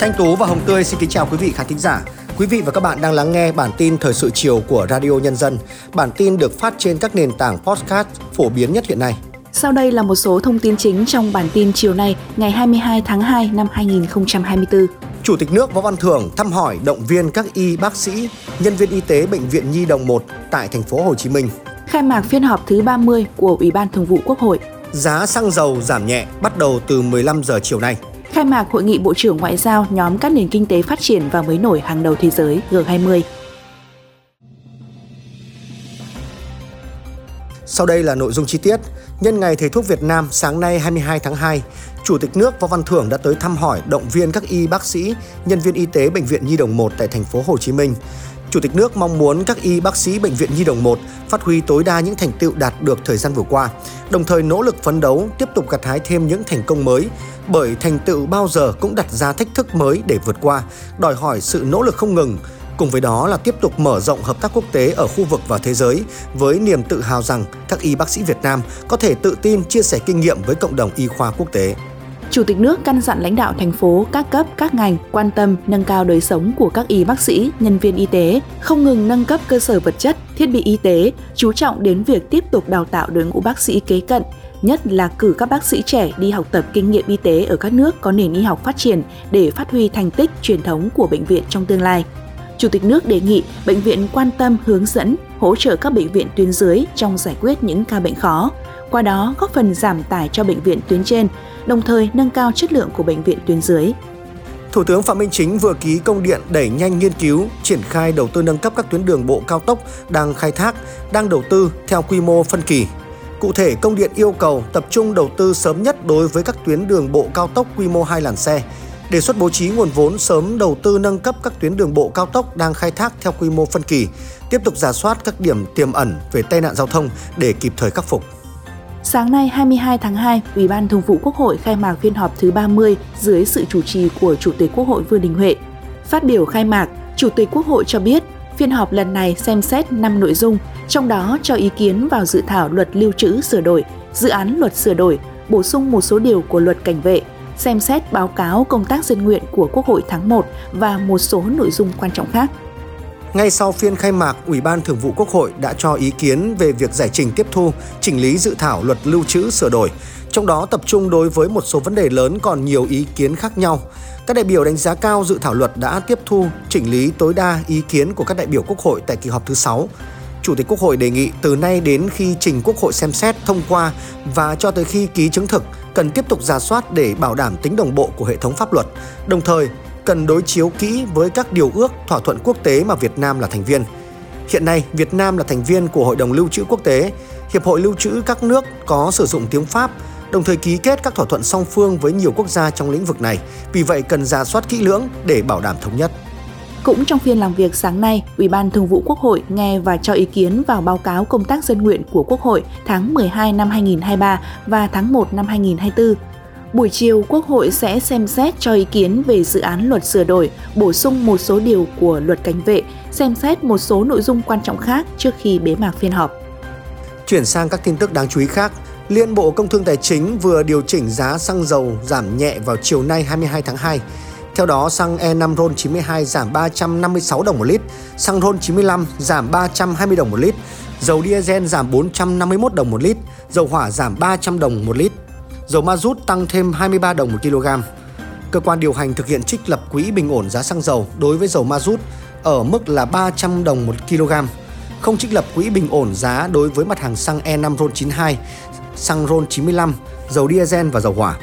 Thanh Tú và Hồng Tươi xin kính chào quý vị khán thính giả. Quý vị và các bạn đang lắng nghe bản tin thời sự chiều của Radio Nhân dân. Bản tin được phát trên các nền tảng podcast phổ biến nhất hiện nay. Sau đây là một số thông tin chính trong bản tin chiều nay, ngày 22 tháng 2 năm 2024. Chủ tịch nước Võ Văn Thưởng thăm hỏi động viên các y bác sĩ, nhân viên y tế bệnh viện Nhi đồng 1 tại thành phố Hồ Chí Minh. Khai mạc phiên họp thứ 30 của Ủy ban Thường vụ Quốc hội. Giá xăng dầu giảm nhẹ bắt đầu từ 15 giờ chiều nay. Khai mạc hội nghị Bộ trưởng Ngoại giao nhóm các nền kinh tế phát triển và mới nổi hàng đầu thế giới G20. Sau đây là nội dung chi tiết. Nhân ngày Thầy thuốc Việt Nam sáng nay 22 tháng 2, Chủ tịch nước Võ Văn Thưởng đã tới thăm hỏi, động viên các y bác sĩ, nhân viên y tế bệnh viện Nhi đồng 1 tại thành phố Hồ Chí Minh. Chủ tịch nước mong muốn các y bác sĩ bệnh viện Nhi đồng 1 phát huy tối đa những thành tựu đạt được thời gian vừa qua, đồng thời nỗ lực phấn đấu tiếp tục gặt hái thêm những thành công mới, bởi thành tựu bao giờ cũng đặt ra thách thức mới để vượt qua, đòi hỏi sự nỗ lực không ngừng. Cùng với đó là tiếp tục mở rộng hợp tác quốc tế ở khu vực và thế giới với niềm tự hào rằng các y bác sĩ Việt Nam có thể tự tin chia sẻ kinh nghiệm với cộng đồng y khoa quốc tế. Chủ tịch nước căn dặn lãnh đạo thành phố, các cấp, các ngành quan tâm nâng cao đời sống của các y bác sĩ, nhân viên y tế, không ngừng nâng cấp cơ sở vật chất, thiết bị y tế, chú trọng đến việc tiếp tục đào tạo đội ngũ bác sĩ kế cận, nhất là cử các bác sĩ trẻ đi học tập kinh nghiệm y tế ở các nước có nền y học phát triển để phát huy thành tích truyền thống của bệnh viện trong tương lai. Chủ tịch nước đề nghị bệnh viện quan tâm hướng dẫn, hỗ trợ các bệnh viện tuyến dưới trong giải quyết những ca bệnh khó, qua đó góp phần giảm tải cho bệnh viện tuyến trên, đồng thời nâng cao chất lượng của bệnh viện tuyến dưới. Thủ tướng Phạm Minh Chính vừa ký công điện đẩy nhanh nghiên cứu, triển khai đầu tư nâng cấp các tuyến đường bộ cao tốc đang khai thác, đang đầu tư theo quy mô phân kỳ. Cụ thể, công điện yêu cầu tập trung đầu tư sớm nhất đối với các tuyến đường bộ cao tốc quy mô 2 làn xe, đề xuất bố trí nguồn vốn sớm đầu tư nâng cấp các tuyến đường bộ cao tốc đang khai thác theo quy mô phân kỳ, tiếp tục giả soát các điểm tiềm ẩn về tai nạn giao thông để kịp thời khắc phục. Sáng nay 22 tháng 2, Ủy ban Thường vụ Quốc hội khai mạc phiên họp thứ 30 dưới sự chủ trì của Chủ tịch Quốc hội Vương Đình Huệ. Phát biểu khai mạc, Chủ tịch Quốc hội cho biết, phiên họp lần này xem xét 5 nội dung, trong đó cho ý kiến vào dự thảo luật lưu trữ sửa đổi, dự án luật sửa đổi, bổ sung một số điều của luật cảnh vệ, xem xét báo cáo công tác dân nguyện của Quốc hội tháng 1 và một số nội dung quan trọng khác. Ngay sau phiên khai mạc, Ủy ban Thường vụ Quốc hội đã cho ý kiến về việc giải trình tiếp thu, chỉnh lý dự thảo luật lưu trữ sửa đổi, trong đó tập trung đối với một số vấn đề lớn còn nhiều ý kiến khác nhau. Các đại biểu đánh giá cao dự thảo luật đã tiếp thu, chỉnh lý tối đa ý kiến của các đại biểu Quốc hội tại kỳ họp thứ 6. Chủ tịch Quốc hội đề nghị từ nay đến khi trình Quốc hội xem xét thông qua và cho tới khi ký chứng thực cần tiếp tục giả soát để bảo đảm tính đồng bộ của hệ thống pháp luật, đồng thời cần đối chiếu kỹ với các điều ước, thỏa thuận quốc tế mà Việt Nam là thành viên. Hiện nay, Việt Nam là thành viên của Hội đồng Lưu trữ Quốc tế, Hiệp hội Lưu trữ các nước có sử dụng tiếng Pháp, đồng thời ký kết các thỏa thuận song phương với nhiều quốc gia trong lĩnh vực này. Vì vậy cần ra soát kỹ lưỡng để bảo đảm thống nhất. Cũng trong phiên làm việc sáng nay, Ủy ban Thường vụ Quốc hội nghe và cho ý kiến vào báo cáo công tác dân nguyện của Quốc hội tháng 12 năm 2023 và tháng 1 năm 2024 Buổi chiều, Quốc hội sẽ xem xét cho ý kiến về dự án luật sửa đổi, bổ sung một số điều của luật cảnh vệ, xem xét một số nội dung quan trọng khác trước khi bế mạc phiên họp. Chuyển sang các tin tức đáng chú ý khác, Liên Bộ Công Thương Tài chính vừa điều chỉnh giá xăng dầu giảm nhẹ vào chiều nay 22 tháng 2. Theo đó, xăng E5 RON 92 giảm 356 đồng một lít, xăng RON 95 giảm 320 đồng một lít, dầu diesel giảm 451 đồng một lít, dầu hỏa giảm 300 đồng một lít dầu ma rút tăng thêm 23 đồng một kg. Cơ quan điều hành thực hiện trích lập quỹ bình ổn giá xăng dầu đối với dầu ma rút ở mức là 300 đồng một kg, không trích lập quỹ bình ổn giá đối với mặt hàng xăng E5 RON 92, xăng RON 95, dầu diesel và dầu hỏa.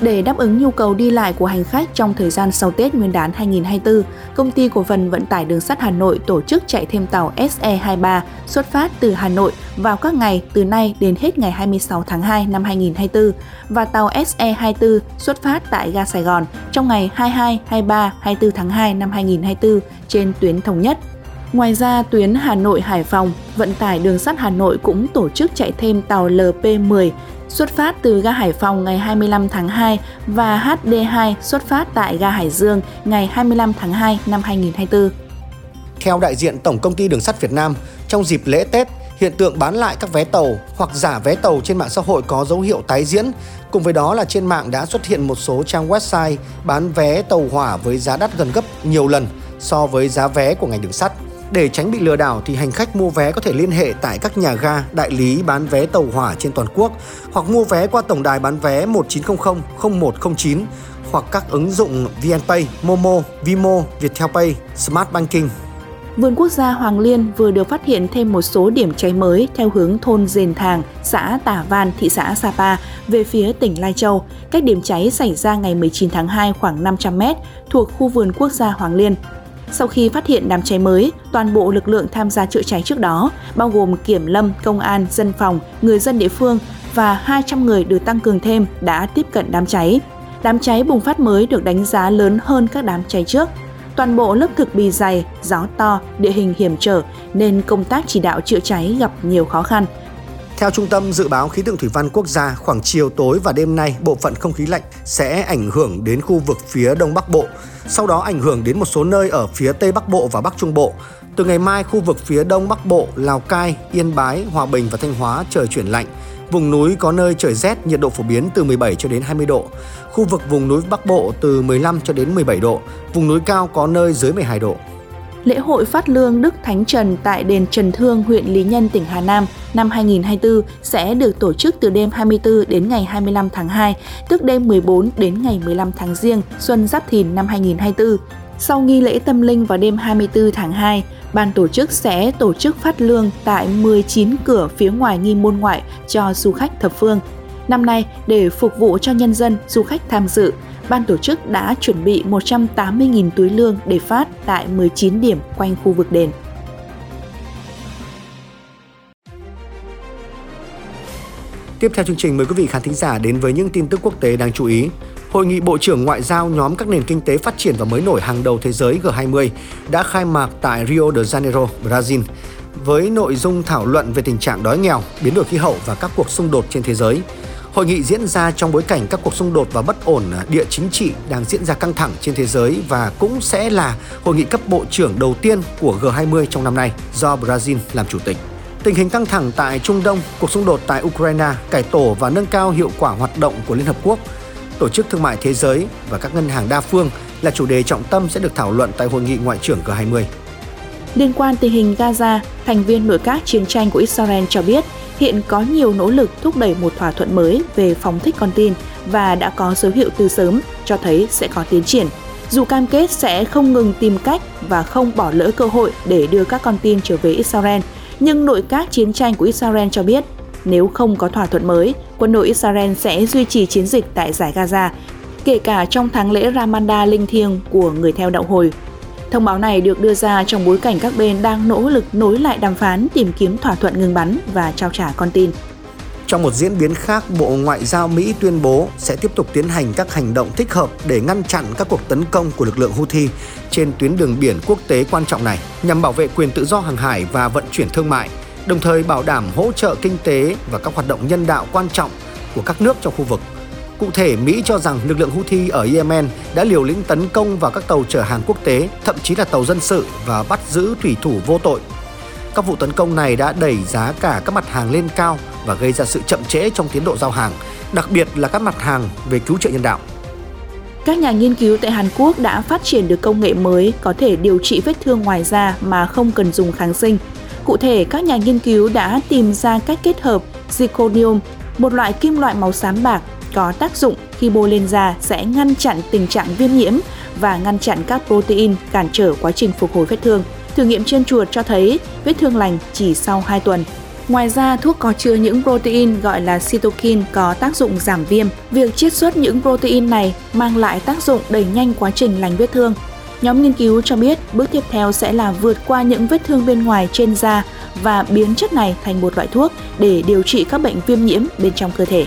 Để đáp ứng nhu cầu đi lại của hành khách trong thời gian sau Tết Nguyên đán 2024, Công ty Cổ phần Vận tải Đường sắt Hà Nội tổ chức chạy thêm tàu SE23 xuất phát từ Hà Nội vào các ngày từ nay đến hết ngày 26 tháng 2 năm 2024 và tàu SE24 xuất phát tại ga Sài Gòn trong ngày 22, 23, 24 tháng 2 năm 2024 trên tuyến thống nhất. Ngoài ra, tuyến Hà Nội Hải Phòng, vận tải đường sắt Hà Nội cũng tổ chức chạy thêm tàu LP10 xuất phát từ ga Hải Phòng ngày 25 tháng 2 và HD2 xuất phát tại ga Hải Dương ngày 25 tháng 2 năm 2024. Theo đại diện Tổng công ty Đường sắt Việt Nam, trong dịp lễ Tết, Hiện tượng bán lại các vé tàu hoặc giả vé tàu trên mạng xã hội có dấu hiệu tái diễn. Cùng với đó là trên mạng đã xuất hiện một số trang website bán vé tàu hỏa với giá đắt gần gấp nhiều lần so với giá vé của ngành đường sắt. Để tránh bị lừa đảo thì hành khách mua vé có thể liên hệ tại các nhà ga, đại lý bán vé tàu hỏa trên toàn quốc hoặc mua vé qua tổng đài bán vé 1900 0109 hoặc các ứng dụng VNPay, Momo, Vimo, Viettel Pay, Smart Banking. Vườn quốc gia Hoàng Liên vừa được phát hiện thêm một số điểm cháy mới theo hướng thôn Dền Thàng, xã Tả Văn, thị xã Sapa về phía tỉnh Lai Châu. cách điểm cháy xảy ra ngày 19 tháng 2 khoảng 500 m thuộc khu vườn quốc gia Hoàng Liên. Sau khi phát hiện đám cháy mới, toàn bộ lực lượng tham gia chữa cháy trước đó, bao gồm kiểm lâm, công an, dân phòng, người dân địa phương và 200 người được tăng cường thêm đã tiếp cận đám cháy. Đám cháy bùng phát mới được đánh giá lớn hơn các đám cháy trước. Toàn bộ lớp thực bì dày, gió to, địa hình hiểm trở nên công tác chỉ đạo chữa cháy gặp nhiều khó khăn. Theo Trung tâm Dự báo Khí tượng Thủy văn Quốc gia, khoảng chiều tối và đêm nay, bộ phận không khí lạnh sẽ ảnh hưởng đến khu vực phía Đông Bắc Bộ, sau đó ảnh hưởng đến một số nơi ở phía Tây Bắc Bộ và Bắc Trung Bộ. Từ ngày mai, khu vực phía Đông Bắc Bộ, Lào Cai, Yên Bái, Hòa Bình và Thanh Hóa trời chuyển lạnh. Vùng núi có nơi trời rét, nhiệt độ phổ biến từ 17 cho đến 20 độ. Khu vực vùng núi Bắc Bộ từ 15 cho đến 17 độ. Vùng núi cao có nơi dưới 12 độ. Lễ hội phát lương Đức Thánh Trần tại đền Trần Thương, huyện Lý Nhân, tỉnh Hà Nam năm 2024 sẽ được tổ chức từ đêm 24 đến ngày 25 tháng 2, tức đêm 14 đến ngày 15 tháng Giêng, xuân Giáp Thìn năm 2024. Sau nghi lễ tâm linh vào đêm 24 tháng 2, ban tổ chức sẽ tổ chức phát lương tại 19 cửa phía ngoài nghi môn ngoại cho du khách thập phương. Năm nay, để phục vụ cho nhân dân, du khách tham dự, ban tổ chức đã chuẩn bị 180.000 túi lương để phát tại 19 điểm quanh khu vực đền. Tiếp theo chương trình mời quý vị khán thính giả đến với những tin tức quốc tế đáng chú ý. Hội nghị Bộ trưởng Ngoại giao nhóm các nền kinh tế phát triển và mới nổi hàng đầu thế giới G20 đã khai mạc tại Rio de Janeiro, Brazil với nội dung thảo luận về tình trạng đói nghèo, biến đổi khí hậu và các cuộc xung đột trên thế giới. Hội nghị diễn ra trong bối cảnh các cuộc xung đột và bất ổn à, địa chính trị đang diễn ra căng thẳng trên thế giới và cũng sẽ là hội nghị cấp bộ trưởng đầu tiên của G20 trong năm nay do Brazil làm chủ tịch. Tình hình căng thẳng tại Trung Đông, cuộc xung đột tại Ukraine, cải tổ và nâng cao hiệu quả hoạt động của Liên Hợp Quốc, Tổ chức Thương mại Thế giới và các ngân hàng đa phương là chủ đề trọng tâm sẽ được thảo luận tại hội nghị ngoại trưởng G20. Liên quan tình hình Gaza, thành viên nội các chiến tranh của Israel cho biết hiện có nhiều nỗ lực thúc đẩy một thỏa thuận mới về phóng thích con tin và đã có dấu hiệu từ sớm cho thấy sẽ có tiến triển. Dù cam kết sẽ không ngừng tìm cách và không bỏ lỡ cơ hội để đưa các con tin trở về Israel, nhưng nội các chiến tranh của Israel cho biết nếu không có thỏa thuận mới, quân đội Israel sẽ duy trì chiến dịch tại giải Gaza, kể cả trong tháng lễ Ramadan linh thiêng của người theo đạo hồi. Thông báo này được đưa ra trong bối cảnh các bên đang nỗ lực nối lại đàm phán tìm kiếm thỏa thuận ngừng bắn và trao trả con tin. Trong một diễn biến khác, Bộ Ngoại giao Mỹ tuyên bố sẽ tiếp tục tiến hành các hành động thích hợp để ngăn chặn các cuộc tấn công của lực lượng Houthi trên tuyến đường biển quốc tế quan trọng này nhằm bảo vệ quyền tự do hàng hải và vận chuyển thương mại, đồng thời bảo đảm hỗ trợ kinh tế và các hoạt động nhân đạo quan trọng của các nước trong khu vực. Cụ thể, Mỹ cho rằng lực lượng Houthi ở Yemen đã liều lĩnh tấn công vào các tàu chở hàng quốc tế, thậm chí là tàu dân sự và bắt giữ thủy thủ vô tội. Các vụ tấn công này đã đẩy giá cả các mặt hàng lên cao và gây ra sự chậm trễ trong tiến độ giao hàng, đặc biệt là các mặt hàng về cứu trợ nhân đạo. Các nhà nghiên cứu tại Hàn Quốc đã phát triển được công nghệ mới có thể điều trị vết thương ngoài da mà không cần dùng kháng sinh. Cụ thể, các nhà nghiên cứu đã tìm ra cách kết hợp zirconium, một loại kim loại màu xám bạc có tác dụng khi bôi lên da sẽ ngăn chặn tình trạng viêm nhiễm và ngăn chặn các protein cản trở quá trình phục hồi vết thương. Thử nghiệm trên chuột cho thấy vết thương lành chỉ sau 2 tuần. Ngoài ra, thuốc có chứa những protein gọi là cytokine có tác dụng giảm viêm. Việc chiết xuất những protein này mang lại tác dụng đẩy nhanh quá trình lành vết thương. Nhóm nghiên cứu cho biết bước tiếp theo sẽ là vượt qua những vết thương bên ngoài trên da và biến chất này thành một loại thuốc để điều trị các bệnh viêm nhiễm bên trong cơ thể.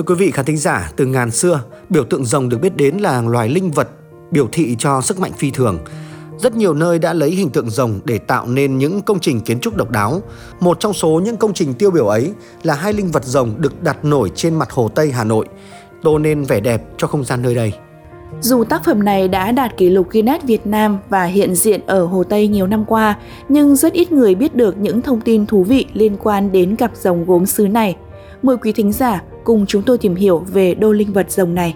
Thưa quý vị khán thính giả, từ ngàn xưa, biểu tượng rồng được biết đến là loài linh vật biểu thị cho sức mạnh phi thường. Rất nhiều nơi đã lấy hình tượng rồng để tạo nên những công trình kiến trúc độc đáo. Một trong số những công trình tiêu biểu ấy là hai linh vật rồng được đặt nổi trên mặt hồ Tây Hà Nội, tô nên vẻ đẹp cho không gian nơi đây. Dù tác phẩm này đã đạt kỷ lục Guinness Việt Nam và hiện diện ở Hồ Tây nhiều năm qua, nhưng rất ít người biết được những thông tin thú vị liên quan đến cặp rồng gốm sứ này. Mời quý thính giả cùng chúng tôi tìm hiểu về đôi linh vật rồng này.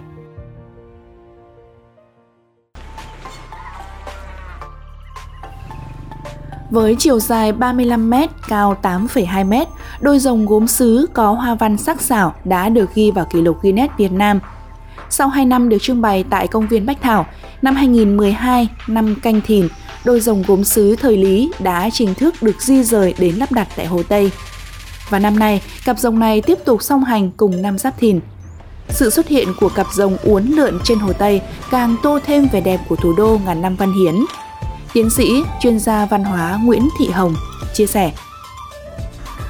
Với chiều dài 35m, cao 8,2m, đôi rồng gốm sứ có hoa văn sắc sảo đã được ghi vào kỷ lục Guinness Việt Nam. Sau 2 năm được trưng bày tại công viên Bách Thảo, năm 2012, năm canh thìn, đôi rồng gốm sứ thời Lý đã chính thức được di rời đến lắp đặt tại Hồ Tây. Và năm nay, cặp rồng này tiếp tục song hành cùng năm Giáp Thìn. Sự xuất hiện của cặp rồng uốn lượn trên Hồ Tây càng tô thêm vẻ đẹp của thủ đô ngàn năm văn hiến, Tiến sĩ, chuyên gia văn hóa Nguyễn Thị Hồng chia sẻ.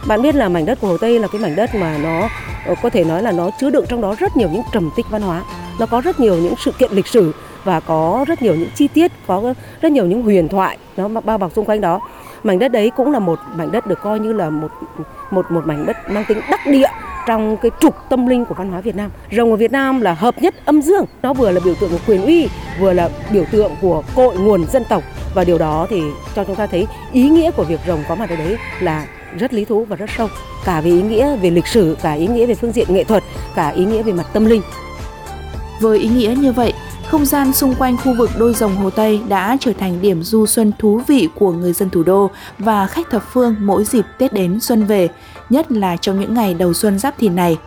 Bạn biết là mảnh đất của Hồ Tây là cái mảnh đất mà nó ờ, có thể nói là nó chứa đựng trong đó rất nhiều những trầm tích văn hóa. Nó có rất nhiều những sự kiện lịch sử và có rất nhiều những chi tiết, có rất nhiều những huyền thoại nó bao bọc xung quanh đó. Mảnh đất đấy cũng là một mảnh đất được coi như là một một một mảnh đất mang tính đắc địa trong cái trục tâm linh của văn hóa Việt Nam. Rồng ở Việt Nam là hợp nhất âm dương, nó vừa là biểu tượng của quyền uy, vừa là biểu tượng của cội nguồn dân tộc và điều đó thì cho chúng ta thấy ý nghĩa của việc rồng có mặt ở đấy là rất lý thú và rất sâu cả về ý nghĩa về lịch sử cả ý nghĩa về phương diện nghệ thuật cả ý nghĩa về mặt tâm linh với ý nghĩa như vậy không gian xung quanh khu vực đôi rồng Hồ Tây đã trở thành điểm du xuân thú vị của người dân thủ đô và khách thập phương mỗi dịp Tết đến xuân về, nhất là trong những ngày đầu xuân giáp thìn này.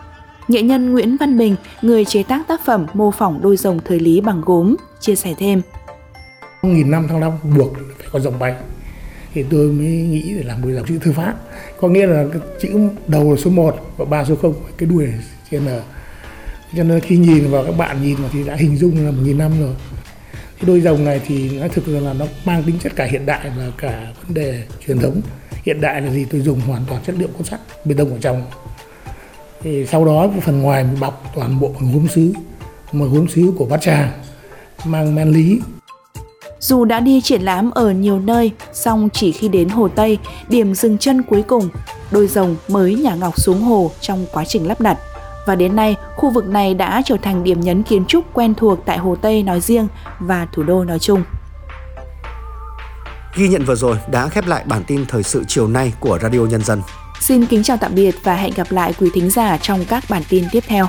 Nghệ nhân Nguyễn Văn Bình, người chế tác tác phẩm mô phỏng đôi rồng thời Lý bằng gốm, chia sẻ thêm – nghìn năm thăng long buộc phải có rồng bay. Thì tôi mới nghĩ để làm đôi dòng chữ thư pháp. Có nghĩa là chữ đầu là số 1 và ba số 0 cái đuôi trên là cho nên khi nhìn vào các bạn nhìn vào thì đã hình dung là một nghìn năm rồi. Cái đôi rồng này thì nó thực là nó mang tính chất cả hiện đại và cả vấn đề truyền thống. Hiện đại là gì? Tôi dùng hoàn toàn chất liệu cốt sắt bê tông ở trong thì sau đó cái phần ngoài bọc toàn bộ bằng gốm sứ một gốm sứ của bát tràng mang men lý. Dù đã đi triển lãm ở nhiều nơi, song chỉ khi đến Hồ Tây, điểm dừng chân cuối cùng, đôi rồng mới nhả ngọc xuống hồ trong quá trình lắp đặt. Và đến nay, khu vực này đã trở thành điểm nhấn kiến trúc quen thuộc tại Hồ Tây nói riêng và thủ đô nói chung. Ghi nhận vừa rồi đã khép lại bản tin thời sự chiều nay của Radio Nhân dân. Xin kính chào tạm biệt và hẹn gặp lại quý thính giả trong các bản tin tiếp theo.